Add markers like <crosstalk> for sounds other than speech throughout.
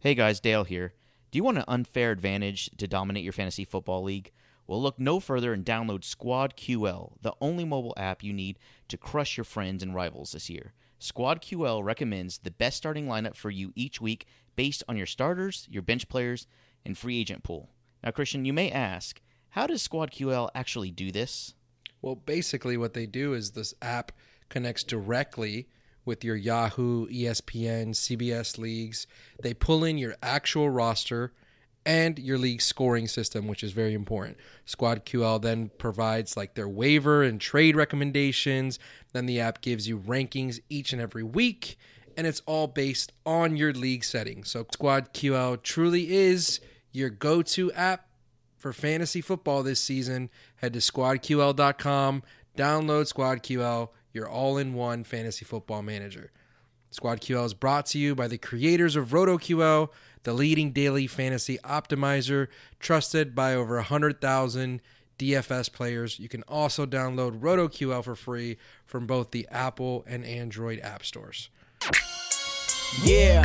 Hey guys, Dale here. Do you want an unfair advantage to dominate your fantasy football league? Well, look no further and download Squad QL, the only mobile app you need to crush your friends and rivals this year. Squad QL recommends the best starting lineup for you each week based on your starters, your bench players, and free agent pool. Now, Christian, you may ask, how does Squad QL actually do this? Well, basically, what they do is this app connects directly with your Yahoo, ESPN, CBS leagues. They pull in your actual roster and your league scoring system, which is very important. Squad QL then provides like their waiver and trade recommendations. Then the app gives you rankings each and every week, and it's all based on your league settings. So Squad QL truly is your go-to app for fantasy football this season. Head to squadql.com, download SquadQL, your all-in-one fantasy football manager. SquadQL is brought to you by the creators of RotoQL, the leading daily fantasy optimizer, trusted by over 100,000 DFS players. You can also download RotoQL for free from both the Apple and Android app stores. Yeah.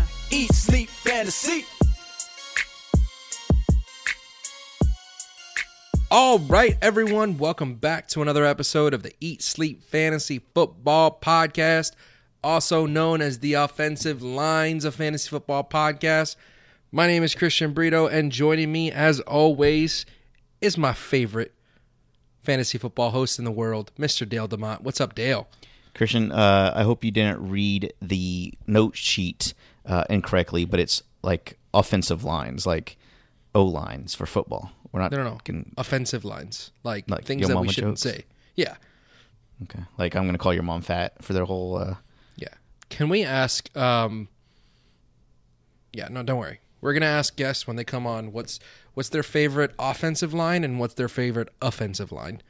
Eat, Sleep, Fantasy. All right, everyone, welcome back to another episode of the Eat Sleep Fantasy Football Podcast, also known as the Offensive Lines of Fantasy Football Podcast. My name is Christian Brito, and joining me, as always, is my favorite fantasy football host in the world, Mr. Dale DeMont. What's up, Dale? Christian, uh, I hope you didn't read the note sheet uh, incorrectly, but it's like offensive lines, like O lines for football. We're not No, no, no. gonna- Offensive lines, like, Like things that we shouldn't jokes? say. Yeah, okay. Like I'm gonna call your mom fat for their whole. Uh, yeah. Can we ask? um Yeah, no, don't worry. We're gonna ask guests when they come on what's what's their favorite offensive line and what's their favorite offensive line.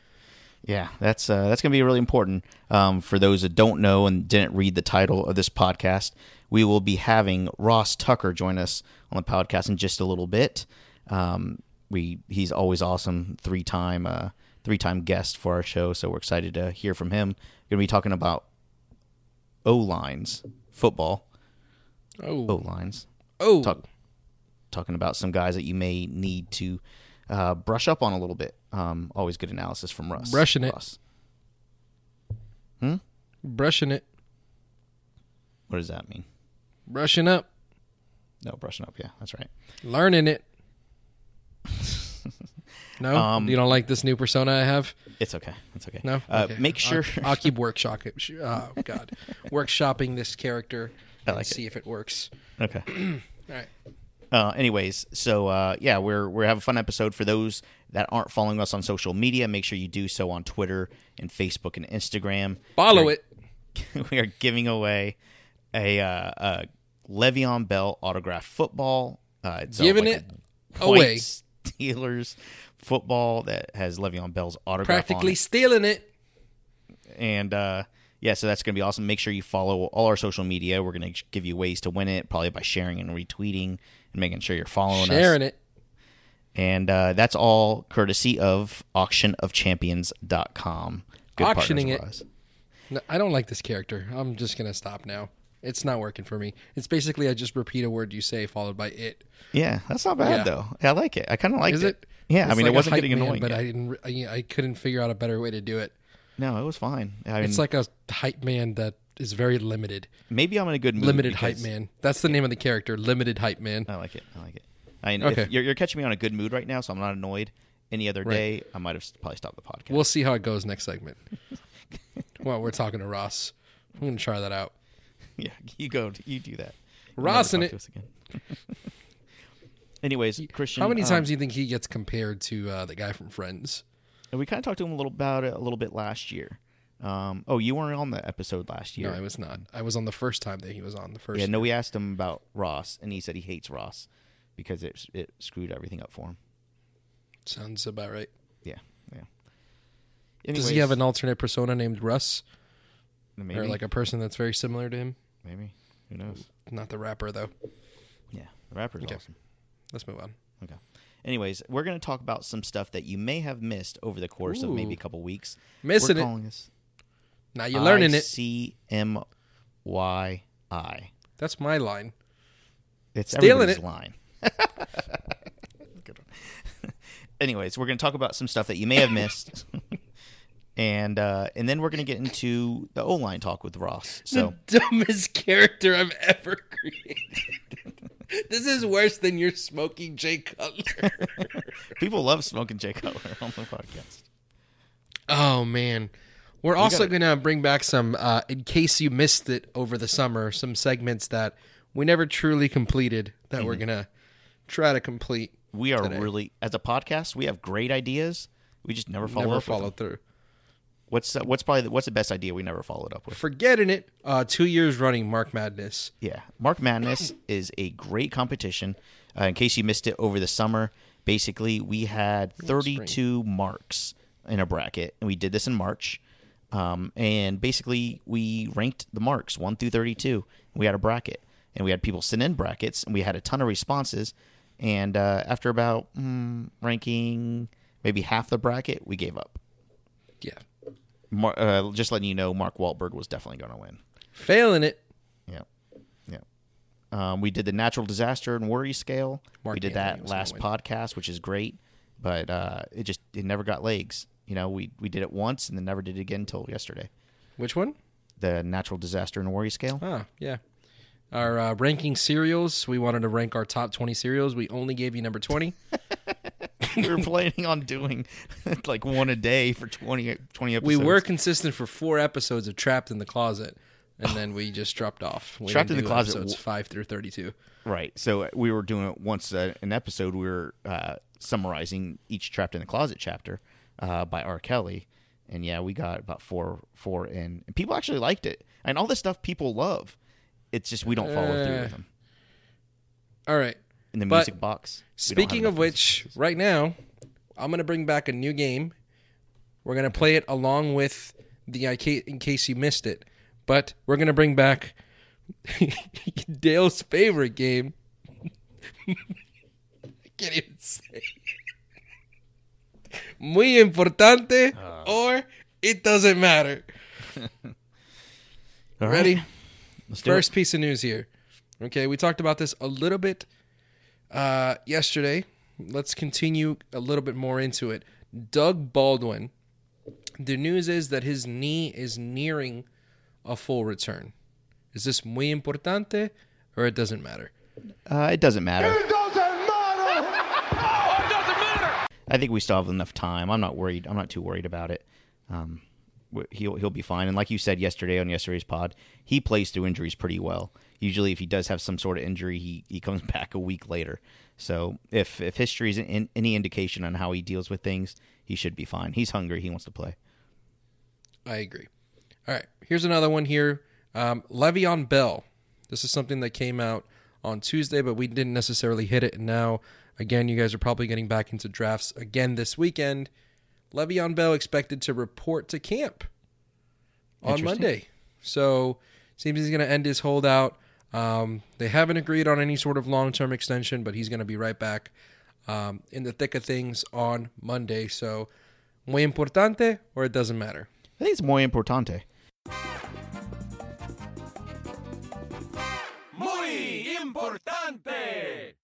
Yeah, that's uh, that's going to be really important um, for those that don't know and didn't read the title of this podcast. We will be having Ross Tucker join us on the podcast in just a little bit. Um, we he's always awesome, three time uh, three time guest for our show, so we're excited to hear from him. We're Going to be talking about O lines, football Oh, O lines, oh, talk, talking about some guys that you may need to uh, brush up on a little bit. Um, always good analysis from Russ. Brushing it. Russ. brushing it, What does that mean? Brushing up, No, brushing up. Yeah, that's right. learning it. <laughs> No, Um, you don't like this new persona I have. It's okay. It's okay. No, Uh, Okay. Make sure. I'll, I'll keep <laughs> workshopping. Oh God, workshopping this character I and like it. see if it works. okay. <clears throat> All right. Uh, anyways, so uh, yeah, we're we're having a fun episode for those that aren't following us on social media. Make sure you do so on Twitter and Facebook and Instagram. Follow We're- it. <laughs> we are giving away a, uh, a Le'Veon Bell autograph football. Uh, it's Giving like it away. Steelers football that has Le'Veon Bell's autograph on Practically it. stealing it. and uh, yeah, so that's going to be awesome. Make sure you follow all our social media. We're going to give you ways to win it, probably by sharing and retweeting and making sure you're following Sharing us. it. And uh, that's all courtesy of auctionofchampions.com. Good Auctioning it. No, I don't like this character. I'm just gonna stop now. It's not working for me. It's basically I just repeat a word you say followed by it. Yeah, that's not bad Yeah. though. I like it. I kind of like it. it? Yeah, I mean, like it wasn't getting man, annoying. but yet. I didn't. I, I couldn't figure out a better way to do it. no, it was fine. I mean, It's like a hype man that is very limited. maybe I'm in a good mood. Limited hype man. That's the name of the character. Limited hype man. I like it. I like it. I mean, Okay. if you're, you're catching me on a good mood right now, so I'm not annoyed. Any other Right. day, I might have probably stopped the podcast. We'll see how it goes next segment. <laughs> well, we're talking to Ross. I'm gonna try that out. <laughs> Yeah, you go. You do that. Ross in it. again. <laughs> Anyways, Christian, How many um, times do you think he gets compared to uh, the guy from Friends? And we kind of talked to him a little about it a little bit last year. Um, oh, you weren't on the episode last year. No, I was not. I was on the first time that he was on the first. yeah, no, we asked him about Ross, and he said he hates Ross because it it screwed everything up for him. Sounds about right. Yeah, yeah. Does he have an alternate persona named Russ, maybe or like a person that's very similar to him? Maybe who knows? Not the rapper though. Yeah, the rapper's Okay. awesome. Let's move on. Okay. Anyways, we're going to talk about some stuff that you may have missed over the course of maybe a couple weeks. Missing we're it. calling this Now you're learning it. C M Y I. That's my line. It's Stealing everybody's it. line. <laughs> <laughs> Anyways, we're going to talk about some stuff that you may have missed, <laughs> and uh, and then we're going to get into the O line talk with Ross. So the dumbest <laughs> character I've ever created. this is worse than your smoking Jay Cutler. <laughs> people love smoking Jay Cutler on the podcast. oh man. We're also gotta- going to bring back some, uh, in case you missed it over the summer, some segments that we never truly completed that we're going to try to complete. We are Today. really as a podcast. We have great ideas. We just never follow never them. through. What's uh, what's probably the, what's the best idea we never followed up with? Forgetting it. Uh, two years running, Mark Madness. Yeah, Mark Madness is a great competition. Uh, in case you missed it over the summer, basically we had 32 marks in a bracket, and we did this in March. Um, and basically we ranked the marks one through 32. We had a bracket, and we had people send in brackets, and we had a ton of responses. And uh, after about mm, ranking maybe half the bracket, we gave up. Mar- uh, just letting you know, Mark Wahlberg was definitely going to win. Failing it. Yeah, yeah. Um, we did the natural disaster and worry scale. Mark we did Anthony that last podcast, which is great, but uh, it just it never got legs. You know, we we did it once and then never did it again until yesterday. Which one? The natural disaster and worry scale. Oh, yeah. Our uh, ranking cereals, we wanted to rank our top 20 cereals. We only gave you number 20. <laughs> <laughs> we were planning on doing <laughs> like one a day for 20, 20 episodes. We were consistent for four episodes of Trapped in the Closet, and then we just dropped off. We Trapped in the Closet episodes 5 through 32. right. So we were doing it once uh, an episode. We were uh, summarizing each trapped in the closet chapter uh, by R. Kelly, and yeah, we got about four four in. And people actually liked it, and all this stuff people love. It's just we don't follow through Uh, with them All right. In the but music box. we don't have Speaking of which, right now, I'm going to bring back a new game. We're going to play it along with the in case you missed it. But we're going to bring back <laughs> Dale's favorite game. <laughs> I can't even say. Muy importante uh. or it doesn't matter. <laughs> All right, Ready? Let's. First piece of news here. Okay, we talked about this a little bit uh, yesterday. Let's continue a little bit more into it. Doug Baldwin. The news is that his knee is nearing a full return. Is this muy importante or it doesn't matter? Uh, it doesn't matter. <laughs> I think we still have enough time. I'm not worried. I'm not too worried about it. Um, he'll he'll be fine. And like you said yesterday on yesterday's pod, he plays through injuries pretty well. Usually, if he does have some sort of injury, he, he comes <laughs> back a week later. So if if history is in, any indication on how he deals with things, he should be fine. He's hungry. He wants to play. I agree. All right, here's another one here. Um, Le'Veon Bell. This is something that came out on Tuesday, but we didn't necessarily hit it. And now, again, you guys are probably getting back into drafts again this weekend. Le'Veon Bell expected to report to camp on Monday. So, seems he's going to end his holdout. Um, they haven't agreed on any sort of long term extension, but he's going to be right back um, in the thick of things on Monday. So, muy importante, or it doesn't matter. I think it's muy importante. Muy importante.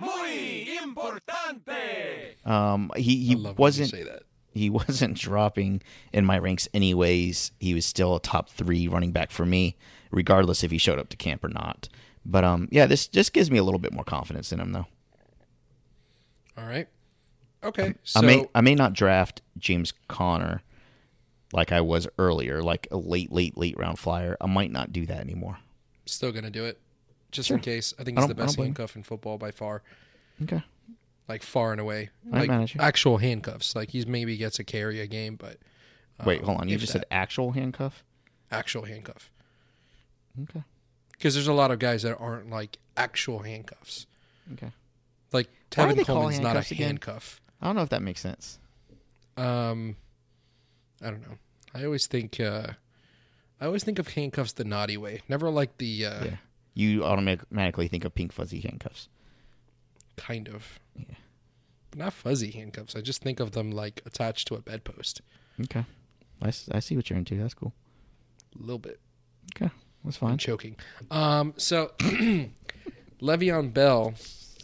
Muy importante. Um, he he I love when you wasn't say that. He <laughs> wasn't dropping in my ranks anyways. He was still a top three running back for me, regardless if he showed up to camp or not. But um, yeah, this just gives me a little bit more confidence in him, though. All right. Okay. So I may I may not draft James Conner like I was earlier, like a late, late, late round flyer. I might not do that anymore. still gonna do it, just Sure. in case. I think I it's the best handcuff in football by far, Okay. Like far and away. I Like manage it. actual handcuffs. Like he's maybe gets a carry a game, but Wait, um, hold on. You just that. said actual handcuff. actual handcuff. Okay. Because there's a lot of guys that aren't like actual handcuffs. Okay. Like Why do Tevin Coleman's not a again? handcuff. I don't know if that makes sense. Um, I don't know. I always think uh, I always think of handcuffs the naughty way. Never like the uh, Yeah. You automatically think of pink fuzzy handcuffs. Kind of. Yeah. But not fuzzy handcuffs. I just think of them like attached to a bedpost. Okay. I see what you're into. That's cool. A little bit. Okay. That's fine. I'm choking. Um, so <clears throat> Le'Veon Bell,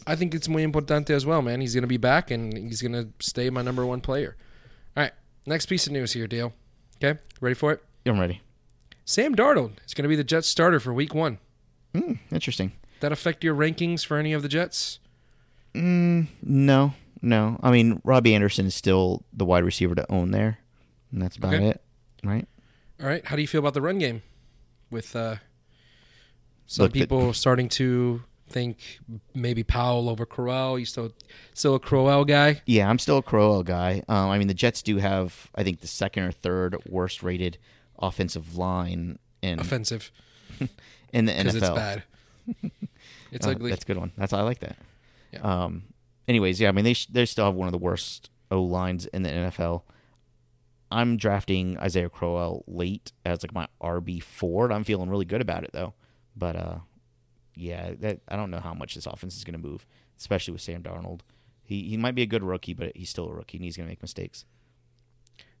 I think it's muy importante as well, man. He's going to be back and he's going to stay my number one player. All right, next piece of news here, Dale. Okay, ready for it? I'm ready. Sam Darnold is going to be the Jets starter for Week One. Hmm. Interesting. That affect your rankings for any of the Jets? Mm, no. No. I mean, Robbie Anderson is still the wide receiver to own there. And that's about Okay. it. Right? All right, how do you feel about the run game? With uh, some Look, people starting to think maybe Powell over Crowell. You still still a Crowell guy? Yeah, I'm still a Crowell guy. Um, I mean, the Jets do have, I think, the second or third worst rated offensive line in Offensive <laughs> in the <laughs> because NFL. it's bad. <laughs> it's Oh, ugly. That's a good one. That's I like that. Yeah. Um. Anyways, yeah. I mean, they sh- they still have one of the worst O lines in the NFL. I'm drafting Isaiah Crowell late as like my RB four. I'm feeling really good about it though. But uh, yeah, that I don't know how much this offense is going to move, especially with Sam Darnold. He he might be a good rookie, but he's still a rookie and he's going to make mistakes.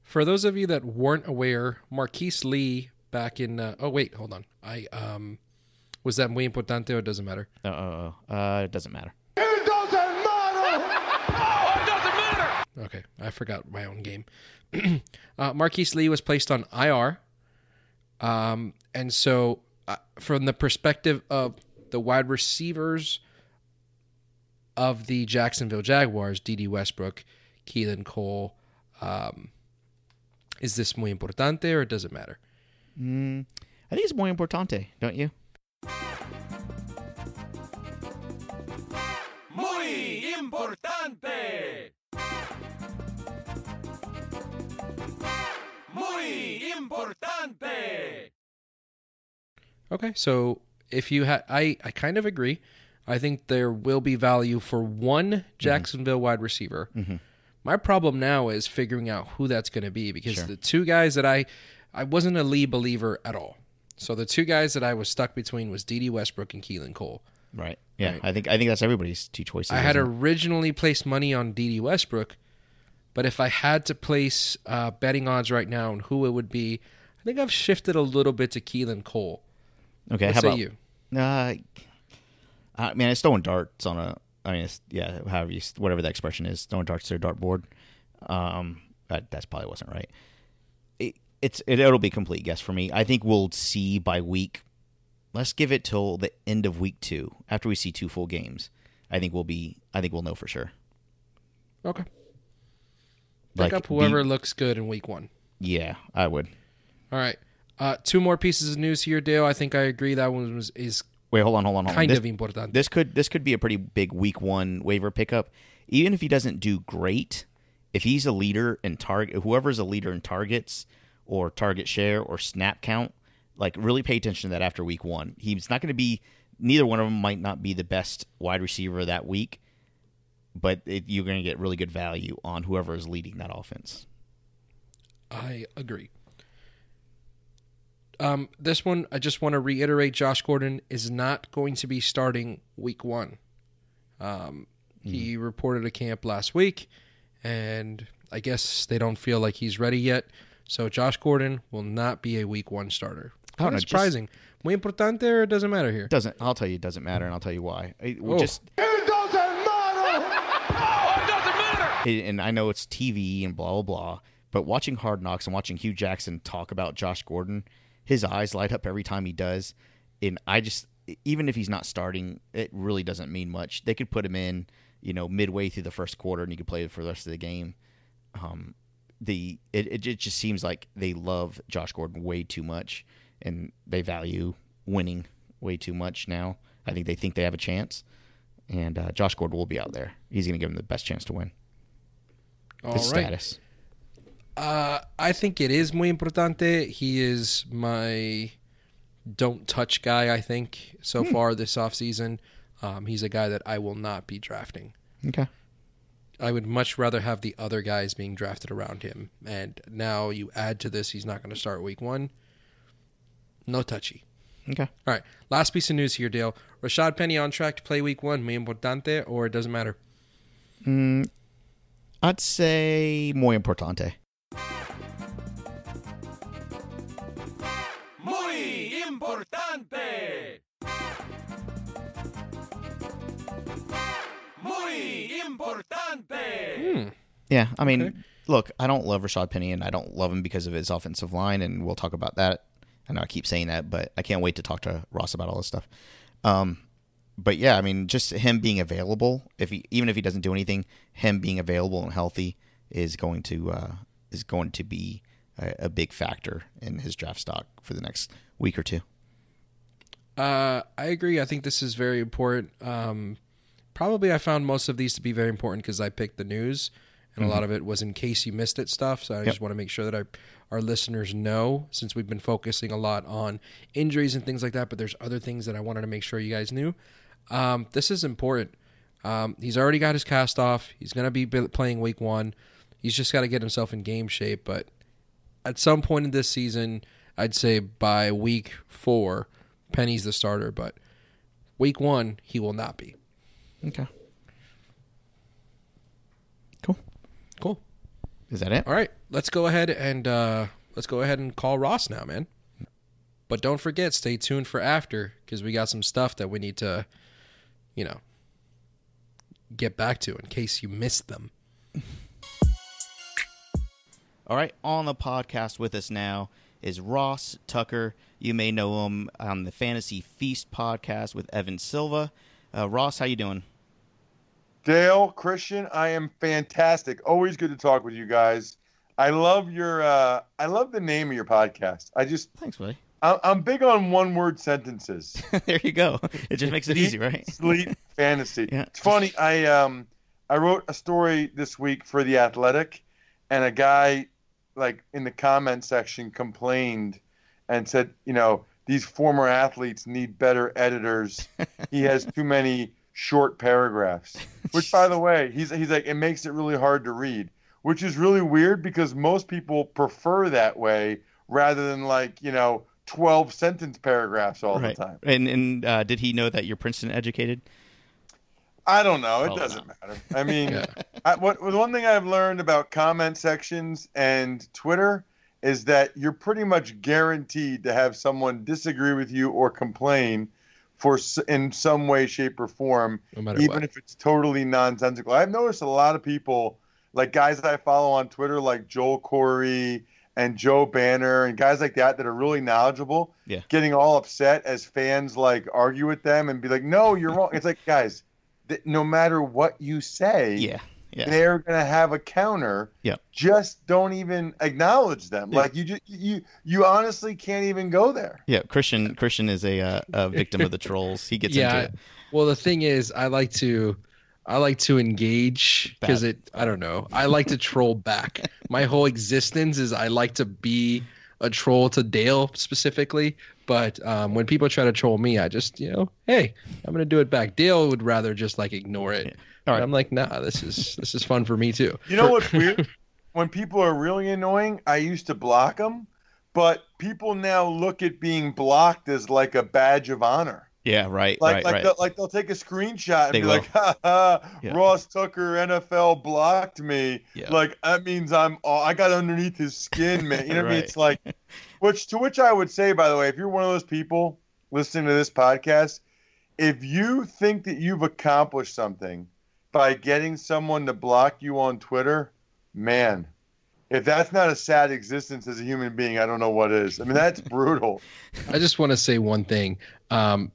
For those of you that weren't aware, Marquise Lee back in uh, oh wait, hold on. I um was that muy importante or it doesn't matter? Uh, uh, uh, uh, it doesn't matter. Okay, I forgot my own game. <clears throat> uh, Marquise Lee was placed on IR, um, and so uh, from the perspective of the wide receivers of the Jacksonville Jaguars, Dede Westbrook, Keelan Cole, um, is this muy importante or it doesn't matter? Mm, I think it's muy importante, don't you? Muy importante. Muy importante. Okay, so if you had, I, I kind of agree. I think there will be value for one mm-hmm. Jacksonville wide receiver. Mm-hmm. My problem now is figuring out who that's going to be because Sure. the two guys that I, I wasn't a Lee believer at all. So the two guys that I was stuck between was Dede Westbrook and Keelan Cole. Right. Yeah. Right. I think I think that's everybody's two choices. I had it? originally placed money on Dede Westbrook, but if I had to place uh, betting odds right now on who it would be, I think I've shifted a little bit to Keelan Cole. Okay. What how about you? Uh, I mean, it's throwing darts on a. I mean, it's, yeah, however you, whatever that expression is, throwing darts to a dartboard. Um, that that's probably wasn't right. It, it's it, it'll be a complete guess for me. I think we'll see by week. Let's give it till the end of week two after we see two full games. I think we'll be. I think we'll know for sure. Okay. Pick Like, up whoever looks good in week one. yeah, I would. All right. Uh, two more pieces of news here, Dale. I think I agree that one was is Wait, hold on, hold on, hold on. kind This- of important. this could this could be a pretty big week one waiver pickup. Even if he doesn't do great, if he's a leader in target, whoever's a leader in targets or target share or snap count, like really pay attention to that after week one. He's not going to be. Neither one of them might not be the best wide receiver that week, but it, you're going to get really good value on whoever is leading that offense. I agree. Um, this one, I just want to reiterate: Josh Gordon is not going to be starting week one. Um, He reported a camp last week, and I guess they don't feel like he's ready yet. So Josh Gordon will not be a week one starter. I don't know, of just- surprising. Muy importante, or it doesn't matter here. Doesn't I'll tell you it doesn't matter, and I'll tell you why. It- Oh. Just It doesn't matter. Oh, it doesn't matter. And I know it's TV and blah blah blah, but watching Hard Knocks and watching Hue Jackson talk about Josh Gordon, his eyes light up every time he does, and I just even if he's not starting, it really doesn't mean much. They could put him in, you know, midway through the first quarter, and he could play for the rest of the game. Um, the it, it just seems like they love Josh Gordon way too much, and they value winning way too much now. I think they think they have a chance, and uh, Josh Gordon will be out there. He's going to give them the best chance to win All his right. status. Uh, I think it is muy importante. He is my don't touch guy. I think so far this offseason. Um, he's a guy that I will not be drafting. Okay. I would much rather have the other guys being drafted around him. And now you add to this, he's not going to start week one. No touchy. Okay. All right. Last piece of news here, Dale. Rashaad Penny on track to play week one. Muy importante, or it doesn't matter? I'd say muy importante. Muy importante. Muy importante. Yeah, I mean, Okay. look, I don't love Rashaad Penny, and I don't love him because of his offensive line, and we'll talk about that. I know I keep saying that, but I can't wait to talk to Ross about all this stuff. Um, but yeah, I mean, just him being available, if he even if he doesn't do anything, him being available and healthy is going to uh, is going to be a, a big factor in his draft stock for the next week or two. Uh, I agree. I think this is very important. Um, probably I found most of these to be very important because I picked the news, and a lot of it was in case you missed it stuff. So I just want to make sure that our our listeners know, since we've been focusing a lot on injuries and things like that. But there's other things that I wanted to make sure you guys knew. Um, this is important. Um, he's already got his cast off. He's going to be playing week one. He's just got to get himself in game shape. But at some point in this season, I'd say by week four, Penny's the starter. But week one, he will not be. Okay. Cool. Cool. Is that it? All right, let's go ahead and uh, let's go ahead and call Ross now, man. But don't forget, stay tuned for after because we got some stuff that we need to, you know, get back to in case you missed them. <laughs> All right, on the podcast with us now is Ross Tucker. You may know him on the Fantasy Feast podcast with Evan Silva. Uh, Ross, how you doing? Dale, Christian, I am fantastic. Always good to talk with you guys. I love your, uh, I love the name of your podcast. I just, Thanks, buddy. I'm big on one word sentences. <laughs> there you go. It just makes it easy, right? Sleep <laughs> fantasy. Yeah. It's funny. I um, I wrote a story this week for the Athletic, and a guy, like in the comment section, complained and said, you know, these former athletes need better editors. he has too many short paragraphs. Which, by the way, he's he's like it makes it really hard to read, which is really weird because most people prefer that way rather than like you know twelve sentence paragraphs all right. the time. And and uh, did he know that you're Princeton educated? I don't know. It Oh, doesn't no. matter. I mean, <laughs> Yeah. I, what the one thing I've learned about comment sections and Twitter is that you're pretty much guaranteed to have someone disagree with you or complain for in some way, shape, or form, No matter even what. if it's totally nonsensical. I've noticed a lot of people, like guys that I follow on Twitter, like Joel Corry and Joe Banner and guys like that that are really knowledgeable, Yeah. getting all upset as fans like argue with them and be like, "No, you're wrong." It's like, <laughs> guys, th- no matter what you say, Yeah. Yeah. they're gonna have a counter. Yeah. Just don't even acknowledge them. Yeah. Like you just you you honestly can't even go there. Yeah. Christian Christian is a uh, a victim of the trolls. He gets yeah. into it. Well, the thing is, I like to, I like to engage because it. I don't know. I like to troll back. <laughs> My whole existence is I like to be a troll to Dale specifically. But um, when people try to troll me, I just you know, hey, I'm gonna do it back. Dale would rather just like ignore it. All And right. I'm like, nah, this is this is fun for me too. You know what's weird? <laughs> When people are really annoying, I used to block them, but people now look at being blocked as like a badge of honor. Yeah. Right. Like right. like right. they'll, like they'll take a screenshot and They be will. like, ha, ha, Yeah. Ross Tucker NFL blocked me. Yeah. Like that means I'm oh, I got underneath his skin, man. You <laughs> know what I mean? It's like which to which I would say by the way, if you're one of those people listening to this podcast, if you think that you've accomplished something by getting someone to block you on Twitter, man, if that's not a sad existence as a human being, I don't know what is. I mean, that's brutal. <laughs> I just want to say one thing. Um,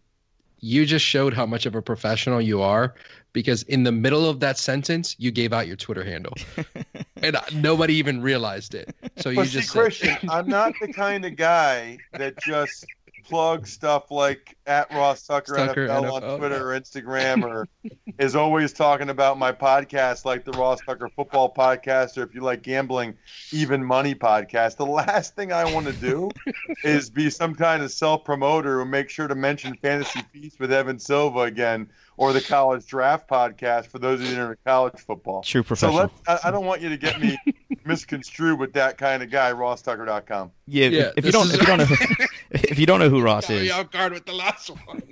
you just showed how much of a professional you are because in the middle of that sentence, you gave out your Twitter handle, <laughs> and nobody even realized it. So you But see, just said- Christian, I'm not the <laughs> kind of guy that just plug stuff like at Ross Tucker, Tucker NFL, NFL, on Twitter or Instagram, or <laughs> is always talking about my podcast like the Ross Tucker Football Podcast, or if you like gambling, Even Money Podcast. The last thing I want to do <laughs> is be some kind of self promoter who makes sure to mention Fantasy Feast with Evan Silva again, or the College Draft Podcast for those of you that are into college football. True So professional. let I, I don't want you to get me <laughs> misconstrued with that kind of guy, RossTucker.com. yeah, Yeah, if, if you don't, is- if you don't know, <laughs> if you don't know who Ross Caught me is, off guard with the last one.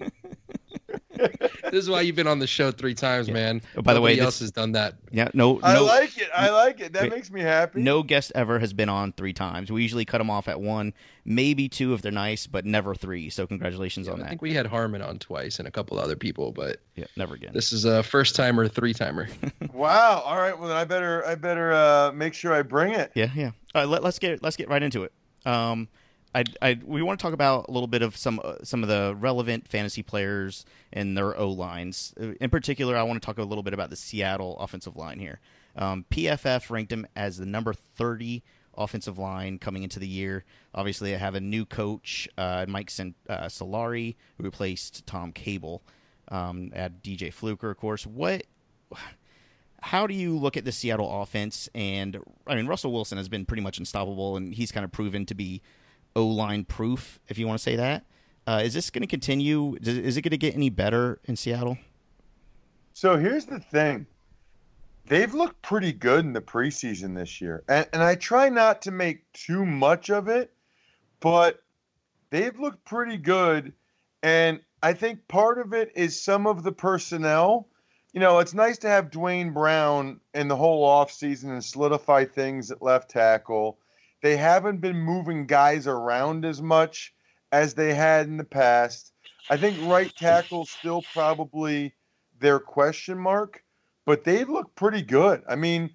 <laughs> this is why you've been on the show three times, man. Oh, by the way, Nobody this- else has done that. yeah, no, I like it. I like it. That Wait. makes me happy. no guest ever has been on three times. We usually cut them off at one, maybe two if they're nice, but never three. So congratulations on I that. I think we had Harmon on twice and a couple other people, but Yeah, never again. this is a first timer, three timer. <laughs> Wow. All right. Well, then I better I better uh, make sure I bring it. Yeah, yeah. All right, let, let's get let's get right into it. Um, I, I we want to talk about a little bit of some uh, some of the relevant fantasy players and their O lines. In particular, I want to talk a little bit about the Seattle offensive line here. Um, PFF ranked him as the number thirty offensive line coming into the year. Obviously, I have a new coach, uh, Mike Sen- uh, Solari, who replaced Tom Cable. Um, at DJ Fluker, of course. What how do you look at the Seattle offense? And I mean, Russell Wilson has been pretty much unstoppable, and he's kind of proven to be O line proof, if you want to say that. Uh, is this going to continue? Is is it going to get any better in Seattle? So here's the thing. They've looked pretty good in the preseason this year. And, and I try not to make too much of it, but they've looked pretty good. And I think part of it is some of the personnel. You know, it's nice to have Duane Brown in the whole offseason and solidify things at left tackle. They haven't been moving guys around as much as they had in the past. I think right tackle still probably their question mark, but they look pretty good. I mean,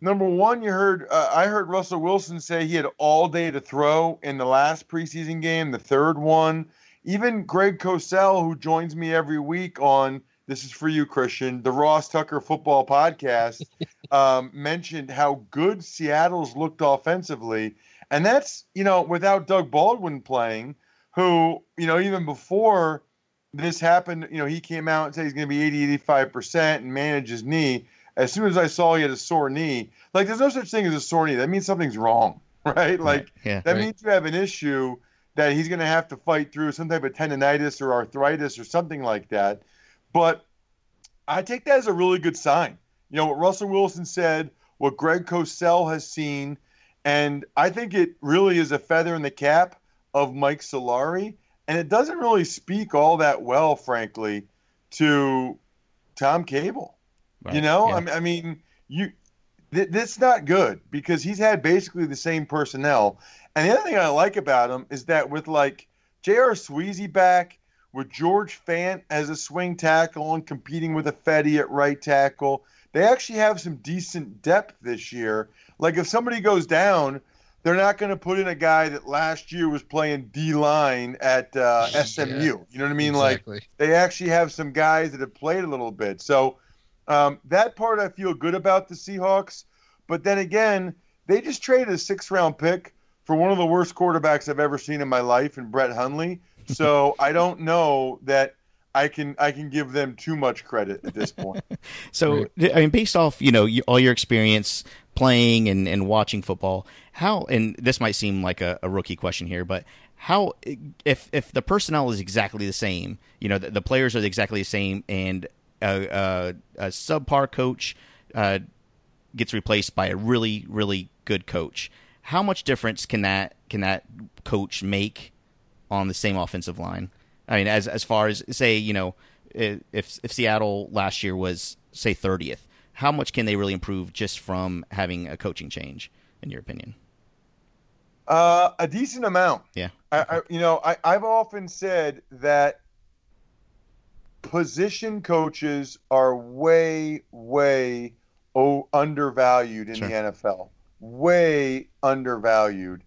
number one, you heard uh, I heard Russell Wilson say he had all day to throw in the last preseason game, the third one. Even Greg Cosell, who joins me every week on this is for you, Christian, the Ross Tucker Football Podcast, <laughs> um, mentioned how good Seattle's looked offensively, and that's you know without Doug Baldwin playing, who you know even before this happened, you know, he came out and said he's going to be 80, 85% and manage his knee. As soon as I saw he had a sore knee, like there's no such thing as a sore knee. That means something's wrong, <laughs> right? Like yeah, that Right. means you have an issue that he's going to have to fight through some type of tendonitis or arthritis or something like that. But I take that as a really good sign. You know what Russell Wilson said, what Greg Cosell has seen, and I think it really is a feather in the cap of Mike Solari. And it doesn't really speak all that well, frankly, to Tom Cable. Right, You know, yeah. I, mean, I mean, you th- this not good because he's had basically the same personnel. And the other thing I like about him is that with like J.R. Sweezy back, with George Fant as a swing tackle and competing with Ifedi at right tackle, they actually have some decent depth this year. Like if somebody goes down, they're not going to put in a guy that last year was playing D line at uh, SMU. Yeah. You know what I mean? Like they actually have some guys that have played a little bit. So um, that part I feel good about the Seahawks. But then again, they just traded a six round pick for one of the worst quarterbacks I've ever seen in my life, in Brett Hundley. So I don't know that I can I can give them too much credit at this point. <laughs> So, I mean, based off you know all your experience playing and, and watching football, how and this might seem like a, a rookie question here, but how if if the personnel is exactly the same, you know, the, the players are exactly the same, and a, a, a subpar coach uh, gets replaced by a really really good coach, how much difference can that can that coach make on the same offensive line? I mean, as as far as say, you know, if if Seattle last year was say thirtieth, how much can they really improve just from having a coaching change? In your opinion? Uh, a decent amount. Yeah. I, I you know I, I've often said that position coaches are way way oh, undervalued in Sure. the NFL. Way undervalued.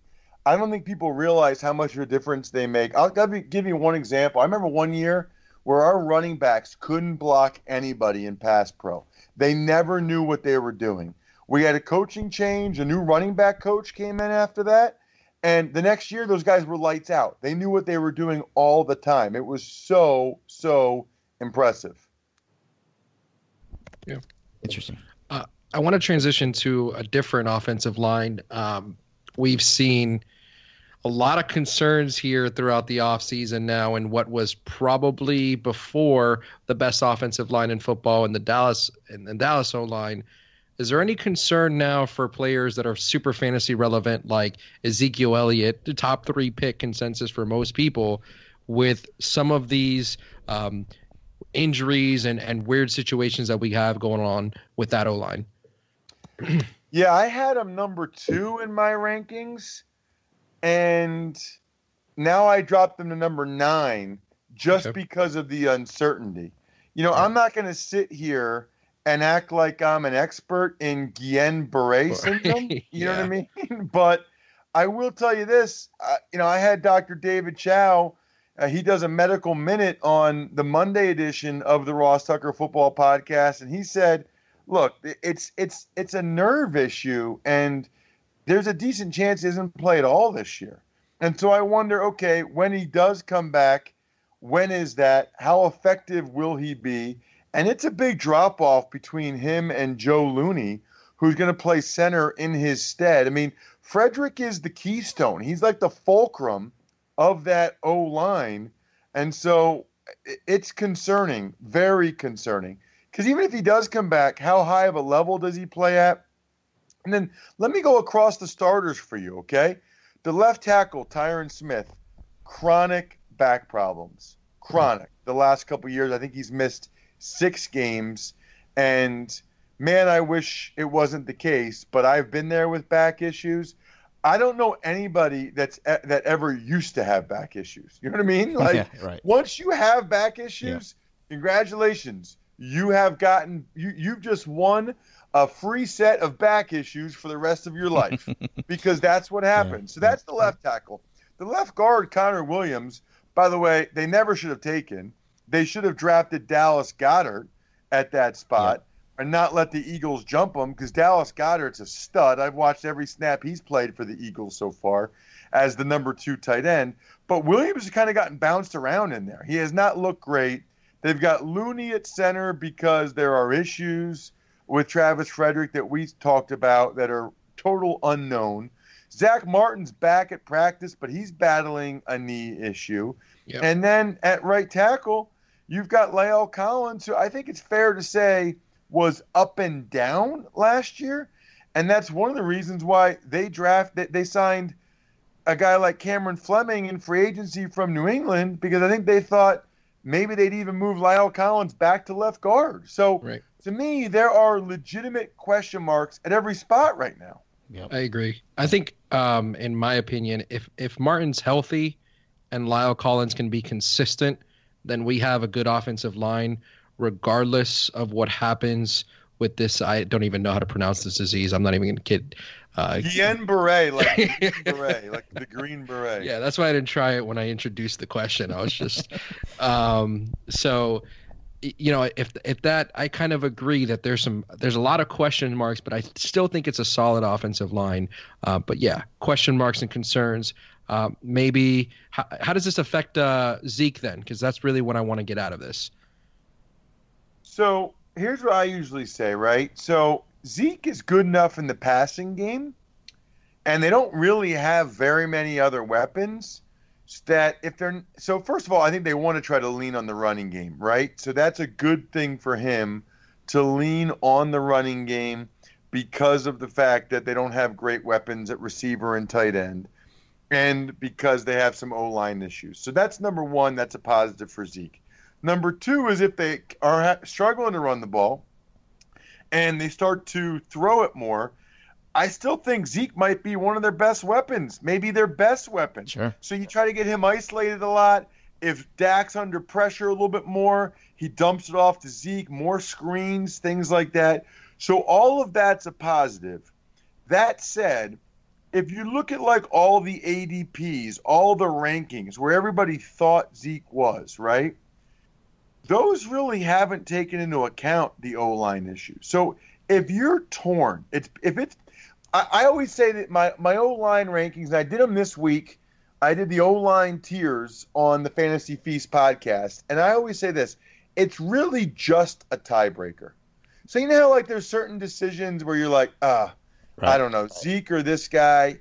I don't think people realize how much of a difference they make. I'll give you, give you one example. I remember one year where our running backs couldn't block anybody in pass pro. They never knew what they were doing. We had a coaching change. A new running back coach came in after that, And the next year, those guys were lights out. They knew what they were doing all the time. It was so, so impressive. Yeah. Interesting. Uh, I want to transition to a different offensive line. Um, we've seen a lot of concerns here throughout the offseason now and what was probably before the best offensive line in football in the Dallas and the Dallas O line. Is there any concern now for players that are super fantasy relevant, like Ezekiel Elliott, the top three pick consensus for most people, with some of these um, injuries and, and weird situations that we have going on with that O line? yeah, I had him number two in my rankings, and now I dropped them to number nine just okay. because of the uncertainty. You know, I'm not going to sit here and act like I'm an expert in Guillain Barre <laughs> syndrome. You yeah. know what I mean? <laughs> but I will tell you this. Uh, you know, I had Dr. David Chao. Uh, he does a medical minute on the Monday edition of the Ross Tucker Football Podcast, and he said, "Look, it's it's it's a nerve issue, and there's a decent chance he doesn't play at all this year." And so I wonder, okay, when he does come back, when is that? How effective will he be? And it's a big drop off between him and Joe Looney, who's going to play center in his stead. I mean, Frederick is the keystone. He's like the fulcrum of that O line. And so it's concerning, very concerning. Because even if he does come back, how high of a level does he play at? And then let me go across the starters for you, okay? The left tackle, Tyron Smith, chronic back problems. Chronic. The last couple years, I think he's missed six games. And man, I wish it wasn't the case, but I've been there with back issues. I don't know anybody that's that ever used to have back issues. You know what I mean? <laughs> Like yeah, right. once you have back issues, yeah. congratulations. You have gotten you you've just won a free set of back issues for the rest of your life <laughs> because that's what happens. Yeah. So that's the left tackle. The left guard Connor Williams, by the way, they never should have taken they should have drafted Dallas Goedert at that spot yeah. and not let the Eagles jump him because Dallas Goedert's a stud. I've watched every snap he's played for the Eagles so far as the number two tight end. But Williams has kind of gotten bounced around in there. He has not looked great. They've got Looney at center because there are issues with Travis Frederick that we talked about that are total unknown. Zack Martin's back at practice, but he's battling a knee issue. Yep. And then at right tackle, You've got La'el Collins, who I think it's fair to say was up and down last year, and that's one of the reasons why they draft they, they signed a guy like Cameron Fleming in free agency from New England because I think they thought maybe they'd even move La'el Collins back to left guard. So right. to me, there are legitimate question marks at every spot right now. Yep. I agree. I think, um, in my opinion, if if Martin's healthy and La'el Collins can be consistent, then we have a good offensive line, regardless of what happens with this. I don't even know how to pronounce this disease. I'm not even going to kid. Uh, Guillain-Barré, like <laughs> beret, like the green beret. Yeah, that's why I didn't try it when I introduced the question. I was just, <laughs> um, so, you know, if if that, I kind of agree that there's some, there's a lot of question marks, but I still think it's a solid offensive line. Uh, but yeah, question marks and concerns. Uh, maybe how, how, does this affect uh, Zeke then? Because that's really what I want to get out of this. So here's what I usually say, right? So Zeke is good enough in the passing game, and they don't really have very many other weapons. That if they're so, first of all, I think they want to try to lean on the running game, right? So that's a good thing for him to lean on the running game because of the fact that they don't have great weapons at receiver and tight end and because they have some O line issues. So that's number one. That's a positive for Zeke. Number two is if they are struggling to run the ball and they start to throw it more, I still think Zeke might be one of their best weapons, maybe their best weapon. Sure. So you try to get him isolated a lot. If Dak's under pressure a little bit more, he dumps it off to Zeke, more screens, things like that. So all of that's a positive. That said, if you look at like all the ADPs, all the rankings where everybody thought Zeke was, right? Those really haven't taken into account the O line issue. So if you're torn, it's if it's I, I always say that my my O line rankings. And I did them this week. I did the O line tiers on the Fantasy Feast podcast, and I always say this: it's really just a tiebreaker. So you know how like there's certain decisions where you're like, ah, Right. I don't know, Zeke or this guy.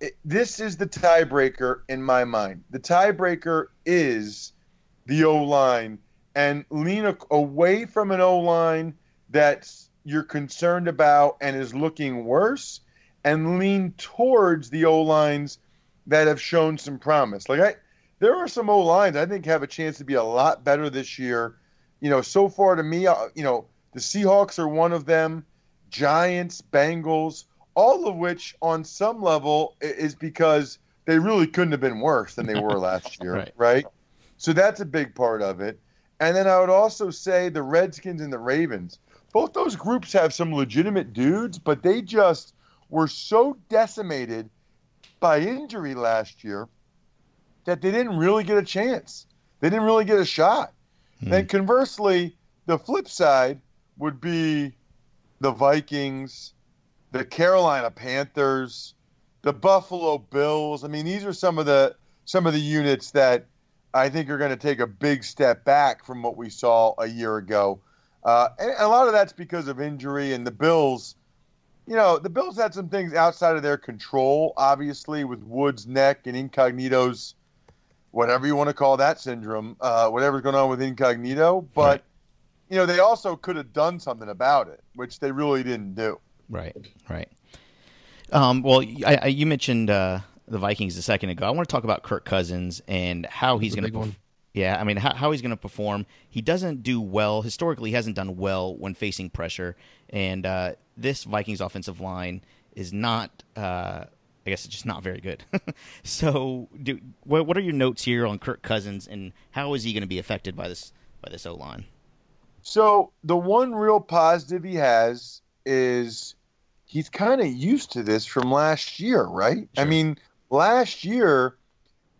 It, this is the tiebreaker in my mind. The tiebreaker is the O line, and lean a, away from an O line that's you're concerned about and is looking worse, and lean towards the O lines that have shown some promise. Like I, there are some O lines I think have a chance to be a lot better this year. You know, so far to me, uh, you know, the Seahawks are one of them. Giants, Bengals, all of which on some level is because they really couldn't have been worse than they were last <laughs> year, Right. right. So that's a big part of it. And then I would also say the Redskins and the Ravens. Both those groups have some legitimate dudes, but they just were so decimated by injury last year that they didn't really get a chance. They didn't really get a shot. Hmm. Then conversely, the flip side would be the Vikings, the Carolina Panthers, the Buffalo Bills. I mean, these are some of the some of the units that I think you're going to take a big step back from what we saw a year ago. Uh, and a lot of that's because of injury and the Bills. You know, the Bills had some things outside of their control, obviously, with Woods' neck and Incognito's, whatever you want to call that syndrome, uh, whatever's going on with Incognito. But, Right. you know, they also could have done something about it, which they really didn't do. Right, right. Um, well, I, I, you mentioned uh, the Vikings a second ago. I want to talk about Kirk Cousins and how he's going to. one. Yeah, I mean, how, how he's going to perform. He doesn't do well historically. He hasn't done well when facing pressure, and uh, this Vikings offensive line is not. Uh, I guess it's just not very good. <laughs> so, do, what, what are your notes here on Kirk Cousins, and how is he going to be affected by this by this O line? So the one real positive he has is he's kind of used to this from last year, right? I mean, last year,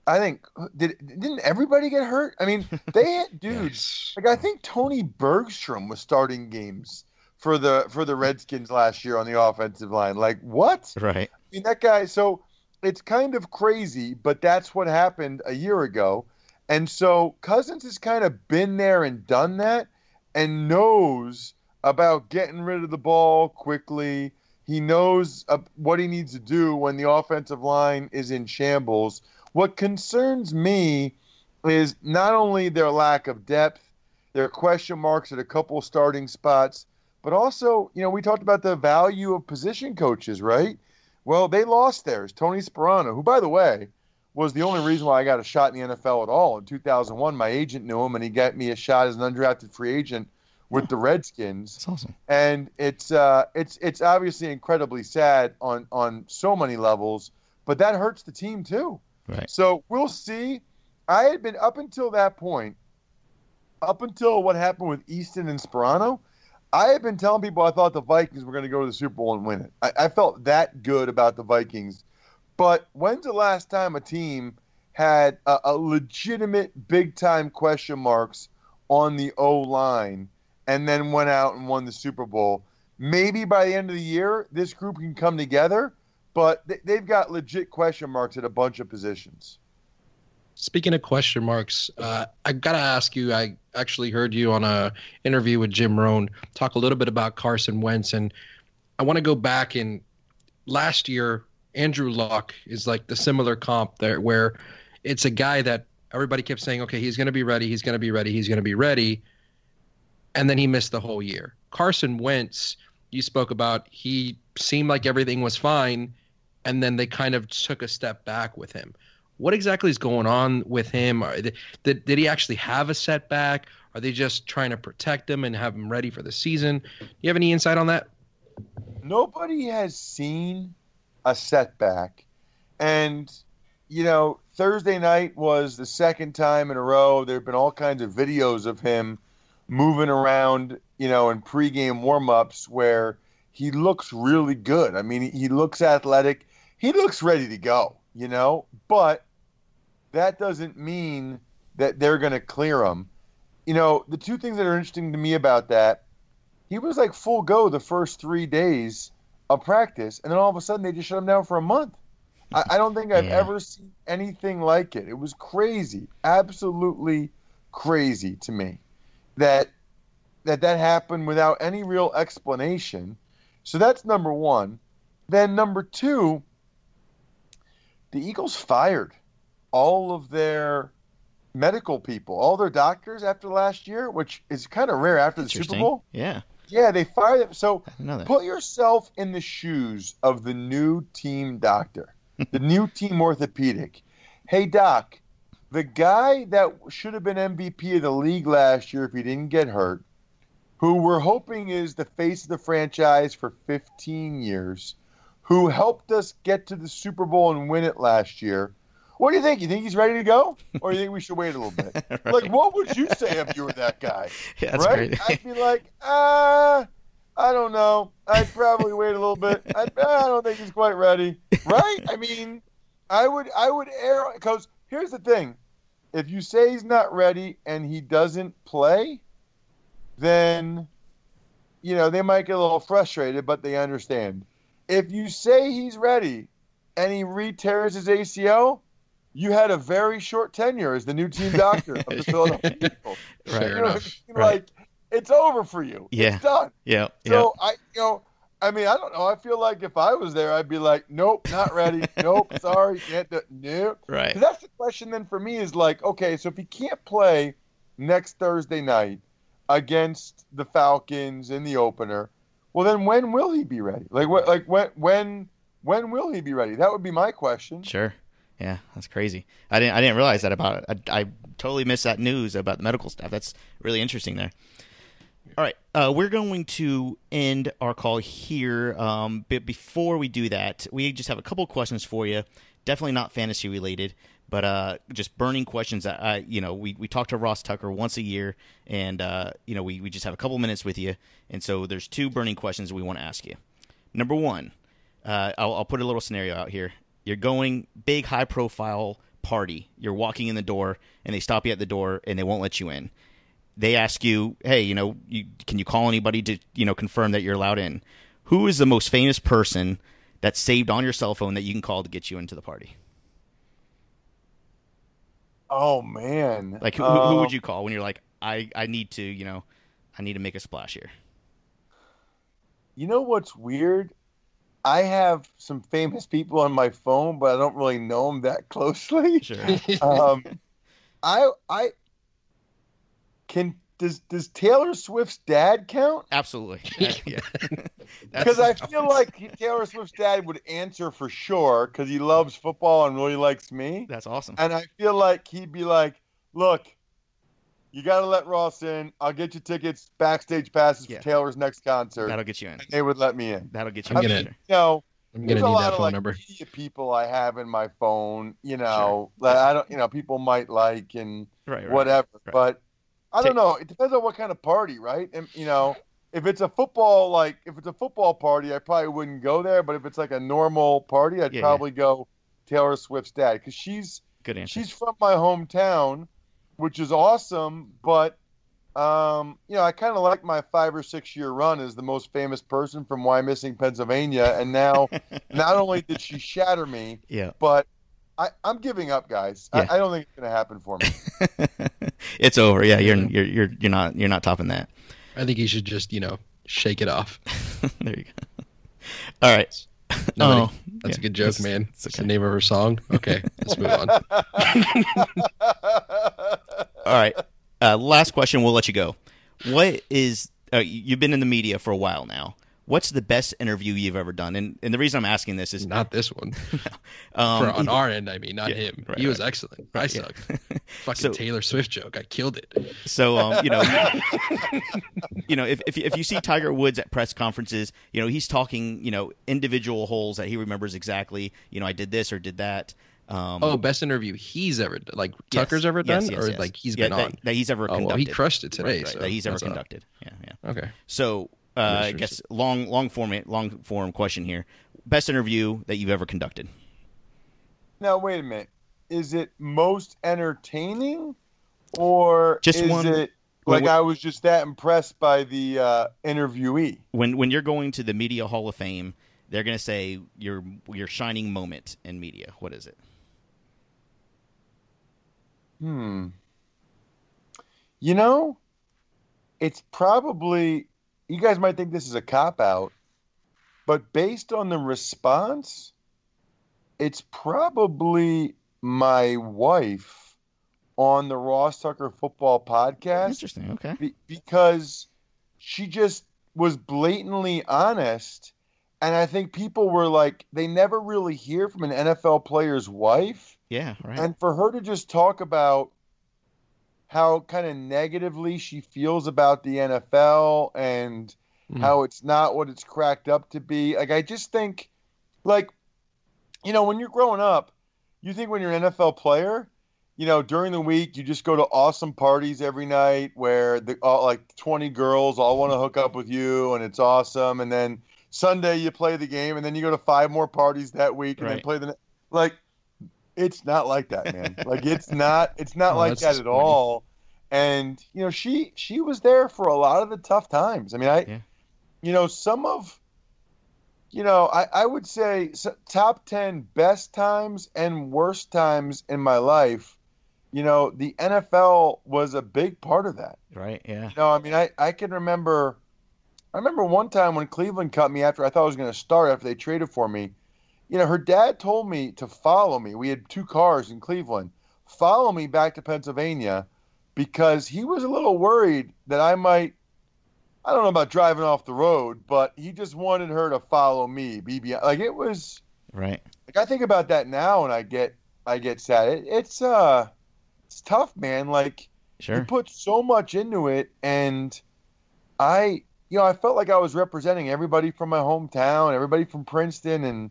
I think did didn't everybody get hurt? I mean, they had <laughs> dudes Yes. like I think Tony Bergstrom was starting games for the for the Redskins last year on the offensive line. Like what? Right. I mean, that guy. So it's kind of crazy, but that's what happened a year ago. And so Cousins has kind of been there and done that and knows about getting rid of the ball quickly. He knows uh, what he needs to do when the offensive line is in shambles. What concerns me is not only their lack of depth, their question marks at a couple starting spots, but also, you know, we talked about the value of position coaches, right? Well, they lost theirs. Tony Sparano, who, by the way, was the only reason why I got a shot in the NFL at all. In 2001, my agent knew him, and he got me a shot as an undrafted free agent with the Redskins. That's awesome. And it's uh, it's it's obviously incredibly sad on on so many levels, but that hurts the team too. Right. So we'll see. I had been up until that point, up until what happened with Easton and Sparano. I had been telling people I thought the Vikings were going to go to the Super Bowl and win it. I, I felt that good about the Vikings. But when's the last time a team had a, a legitimate big time question marks on the O line and then went out and won the Super Bowl? Maybe by the end of the year, this group can come together, but they, they've got legit question marks at a bunch of positions. Speaking of question marks, uh, I gotta ask you. I actually heard you on a interview with Jim Rome talk a little bit about Carson Wentz, and I want to go back in last year. Andrew Luck is like the similar comp there, where it's a guy that everybody kept saying, "Okay, he's to be ready. He's to be ready. He's to be ready," and then he missed the whole year. Carson Wentz, you spoke about, he seemed like everything was fine, and then they kind of took a step back with him what exactly is going on with him? Did, did he actually have a setback? Are they just trying to protect him and have him ready for the season? Do you have any insight on that? Nobody has seen a setback. And, you know, Thursday night was the second time in a row. There have been all kinds of videos of him moving around, you know, in pregame warmups where he looks really good. I mean, he, looks athletic. He looks ready to go, you know, but that doesn't mean that they're going to clear him. You know, the two things that are interesting to me about that, he was like full go the first three days of practice, and then all of a sudden they just shut him down for a month. I, I don't think I've Yeah. ever seen anything like it. It was crazy, absolutely crazy to me that that that happened without any real explanation. So that's number one. Then number two, the Eagles fired all of their medical people, all their doctors after last year, which is kind of rare after the Super Bowl. Yeah, Yeah, they fired them. So I didn't know that. put yourself in the shoes of the new team doctor, <laughs> the new team orthopedic. Hey, doc, the guy that should have been MVP of the league last year if he didn't get hurt, who we're hoping is the face of the franchise for 15 years, who helped us get to the Super Bowl and win it last year. What do you think? You think he's ready to go, or do you think we should wait a little bit? <laughs> Right. Like, what would you say if you were that guy? <laughs> Yeah, right? I'd be like, uh, I don't know. I'd probably wait a little bit. <laughs> I'd, I don't think he's quite ready. Right? I mean, I would, I would err because here's the thing: if you say he's not ready and he doesn't play, then you know they might get a little frustrated, but they understand. If you say he's ready and he re-tears his ACL, you had a very short tenure as the new team doctor of the <laughs> Philadelphia Eagles. Right. <laughs> You know what enough. I mean? Right. Like it's over for you. Yeah. It's done. yeah, yeah. So I, you know, I mean, I don't know. I feel like if I was there, I'd be like, nope, not ready. <laughs> nope, sorry, can't do. Nope. right. that's the question then for me is like, okay, so if he can't play next Thursday night against the Falcons in the opener, well, then when will he be ready? Like what? Like when? When? When will he be ready? That would be my question. Sure. Yeah, that's crazy. I didn't. I didn't realize that about it. I, I totally missed that news about the medical staff. That's really interesting there. All right, uh, we're going to end our call here. Um, but before we do that, we just have a couple questions for you. Definitely not fantasy related, but uh, just burning questions that I, you know, we, we talk to Ross Tucker once a year, and uh, you know, we, we just have a couple minutes with you, and so there's two burning questions we want to ask you. Number one, uh, I'll, I'll put a little scenario out here. You're going big, high profile party. You're walking in the door, and they stop you at the door, and they won't let you in. They ask you, "Hey, you know, you, can you call anybody to you know confirm that you're allowed in?" Who is the most famous person that's saved on your cell phone that you can call to get you into the party? Oh man. Like, who, who Um, would you call when you're like, "I I need to, you know, I need to make a splash here." You know what's weird? I have some famous people on my phone, but I don't really know them that <laughs> closely. Sure. um, I I can does does Taylor Swift's dad count? Absolutely. <laughs> Yeah. <laughs> yeah. Because I <laughs> feel like Taylor Swift's dad would answer for sure because he loves football and really likes me, that's awesome. and I feel like he'd be like, "Look, you got to let Ross in. I'll get you tickets, backstage passes Yeah. for Taylor's next concert." That'll get you in. and they would let me in. That'll get you I'm in. gonna- You know, I'm there's gonna a need lot that of phone like number. media people I have in my phone. You know, that I don't. You know, people might like and Right. right. whatever. right. But I don't know. It depends on what kind of party, right? And you know, if it's a football like if it's a football party, I probably wouldn't go there. But if it's like a normal party, I'd Yeah, yeah. probably go Taylor Swift's dad because she's Good answer. she's from my hometown, which is awesome. But um, you know, I kind of like my five or six year run as the most famous person from Wyomissing, Pennsylvania, and now <laughs> not only did she shatter me, yeah. but I, I'm giving up, guys. Yeah. I, I don't think it's going to happen for me. <laughs> <laughs> it's over. Yeah, you're you're you're you're not you're not topping that. I think he should just, you know, shake it off. <laughs> there you go. All right. Nobody. Oh, That's yeah, a good joke, it's- man. it's okay. the name of her song. Okay, let's move on. <laughs> All right. Uh, last question. We'll let you go. What is uh, you've been in the media for a while now? What's the best interview you've ever done? And and the reason I'm asking this is Not this one. <laughs> um, For, on our end, I mean, not yeah, him. right, he was right. excellent. I yeah. sucked. <laughs> Fucking So- Taylor Swift joke. I killed it. So um, you know, <laughs> you know, if, if if you see Tiger Woods at press conferences, you know he's talking, you know, individual holes that he remembers exactly. You know, I did this or did that. Um, Oh, best interview he's ever done. Like yes, Tucker's ever done, yes, or yes. like he's Yeah, been that, on. that he's ever Oh, well, he crushed it today. Right, right, so that he's ever that's up. conducted. Yeah, yeah. Okay. So uh, I guess long long format long form question here. Best interview that you've ever conducted. now, wait a minute. Is it most entertaining, or Just is one- it like wait. I was just that impressed by the uh, interviewee? when when you're going to the media hall of fame They're gonna say your your shining moment in media. What is it? Hmm. You know, it's probably you guys might think this is a cop out, but based on the response, it's probably my wife on the Ross Tucker Football Podcast Interesting. Okay. be- because she just was blatantly honest. And I think people were like, they never really hear from an NFL player's wife. Yeah. Right. And for her to just talk about how kind of negatively she feels about the NFL and Mm. how it's not what it's cracked up to be. Like, I just think, like, you know, when you're growing up, you think when you're an NFL player, you know, during the week, you just go to awesome parties every night where the all, like 20 girls all want to hook up with you and it's awesome. And then Sunday you play the game and then you go to five more parties that week and then play the, like, it's not like that, man. <laughs> like, it's not, it's not Oh, like that at all. And, you know, she, she was there for a lot of the tough times. I mean, I, Yeah. you know, some of, you know, I, I would say top 10 best times and worst times in my life, you know, the NFL was a big part of that. right. Yeah. You know, I mean, I, I can remember, I remember one time when Cleveland cut me after I thought I was going to start after they traded for me. You know, her dad told me to follow me. We had two cars in Cleveland. Follow me back to Pennsylvania because he was a little worried that I might, I don't know about driving off the road, but he just wanted her to follow me. BB, like it was, Right. like I think about that now and I get, I get sad. It, it's, uh, it's tough, man. Like, you put so much into it and i you know i felt like i was representing everybody from my hometown everybody from princeton and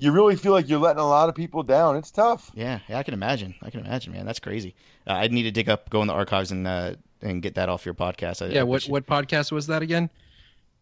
you really feel like you're letting a lot of people down it's tough Yeah. Yeah. I can imagine. I can imagine, man. That's crazy. Uh, I need to dig up, go in the archives, and uh, and get that off your podcast. I, Yeah, I what what podcast was that again?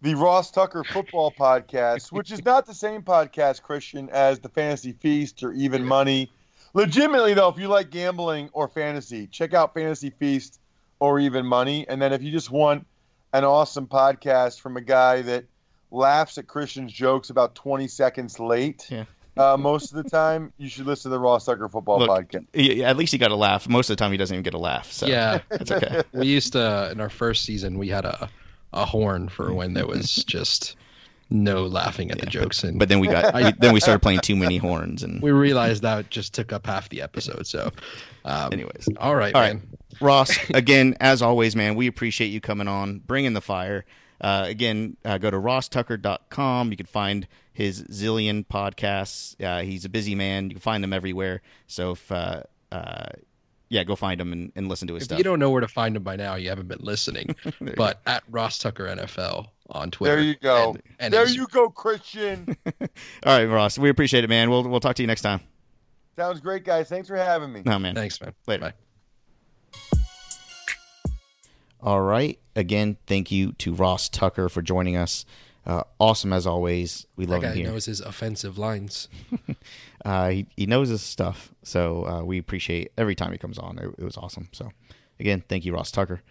the ross tucker football <laughs> podcast which is not the same podcast christian as the fantasy feast or even money legitimately though if you like gambling or fantasy check out fantasy feast or even money and then if you just want an awesome podcast from a guy that laughs at christian's jokes about 20 seconds late Yeah. uh, most of the time <laughs> you should listen to the ross tucker football Look, podcast Yeah, yeah, at least he got a laugh. Most of the time, he doesn't even get a laugh. So Yeah, that's okay. <laughs> we used to in our first season we had a a horn for when there was <laughs> just no laughing at the jokes, and But then we got we- then we started playing too many horns, and we realized that just took up half the episode. So, um, anyways. all right, All man. right, Ross. Again, as always, man, we appreciate you coming on, bringing the fire. Uh, again, uh, go to rosstucker.com. You can find his zillion podcasts. Uh, he's a busy man. You can find them everywhere. So if uh, uh, yeah, go find him and, and listen to his If stuff. you don't know where to find him by now, you haven't been listening. <laughs> but at Ross Tucker NFL on Twitter. there you go And, and there his- you go christian <laughs> All right, Ross. We appreciate it, man. We'll we'll talk to you next time. sounds great guys thanks for having me No, man. Thanks, man. Later. Bye. All right. Again, thank you to Ross Tucker for joining us. Uh, awesome as always. We That love guy him here. knows his offensive lines. <laughs> Uh, he, he knows his stuff. So uh, we appreciate every time he comes on. It, it was awesome. So again, thank you, Ross Tucker.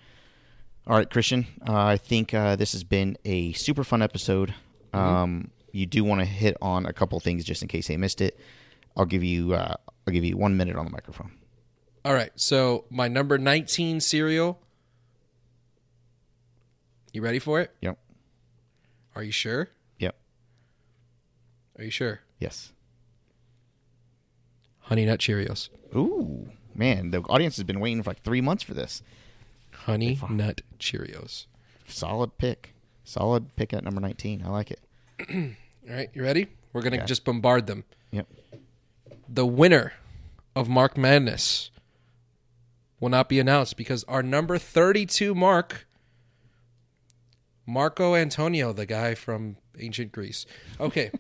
All right, Christian. Uh, I think uh, this has been a super fun episode. Um, you do want to hit on a couple things just in case they missed it. I'll give you uh, I'll give you one minute on the microphone. All right, so my number 19 cereal. You ready for it? Yep. Are you sure? Yep. Are you sure? Yes. Honey Nut Cheerios. Ooh, man, the audience has been waiting for like three months for this. Honey Nut Cheerios. Solid pick. Solid pick at number 19. I like it. <clears throat> All right, you ready? We're going to just bombard them. Yep. The winner of Mark Madness will not be announced because our number 32 mark, Marco Antonio, the guy from ancient Greece. Okay.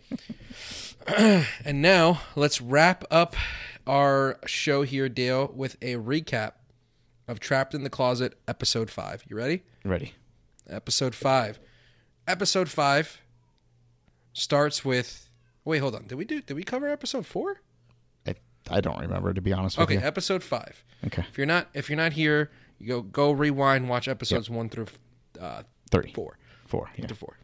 <clears throat> and now let's wrap up our show here, Dale, with a recap of Trapped in the Closet, episode 5. You ready? Ready. episode five. Episode five starts with. Wait, hold on. Did we do? Did we cover episode four? I, I don't remember, to be honest with Okay, you. Okay, episode five. Okay. If you're not, if you're not here, you go go rewind, watch episodes one through uh, 30. four. Four. Yeah. To four.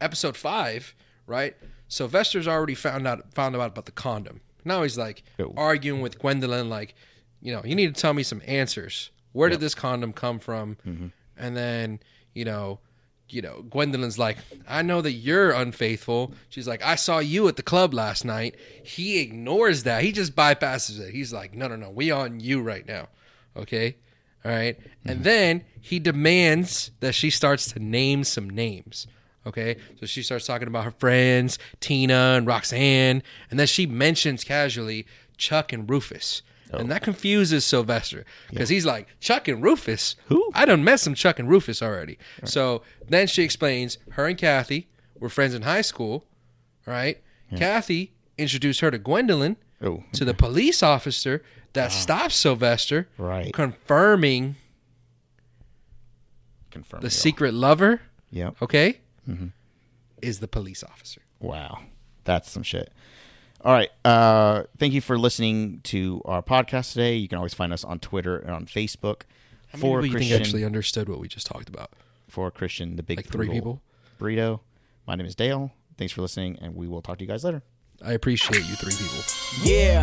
Episode five, right, Sylvester's already found out found out about the condom. Now he's like arguing with Gwendolyn, like, you know, you need to tell me some answers. Where did this condom come from? Mm-hmm. And then, you know, you know, Gwendolyn's like, I know that you're unfaithful. She's like, I saw you at the club last night. He ignores that. He just bypasses it. He's like, no, no, no, we on you right now. Okay. All right. And mm-hmm. then he demands that she starts to name some names. Okay. So she starts talking about her friends, Tina and Roxanne. And then she mentions casually Chuck and Rufus. And oh. that confuses Sylvester because he's like, Chuck and Rufus? Who? I done met some Chuck and Rufus already. So then she explains her and Kathy were friends in high school, right? Kathy introduced her to Gwendolyn, Oh. to the police officer that stops Sylvester, Right. confirming Confirm. the secret lover, Yeah. okay, Mm-hmm. is the police officer. Wow, that's some shit. All right. Uh, thank you for listening to our podcast today. You can always find us on Twitter and on Facebook. How many for people you think Christian, actually understood what we just talked about? for Christian, the big Like three frugal burrito. My name is Dale. Thanks for listening, and we will talk to you guys later. I appreciate you three people. Yeah.